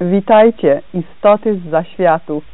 Witajcie, istoty z zaświatów.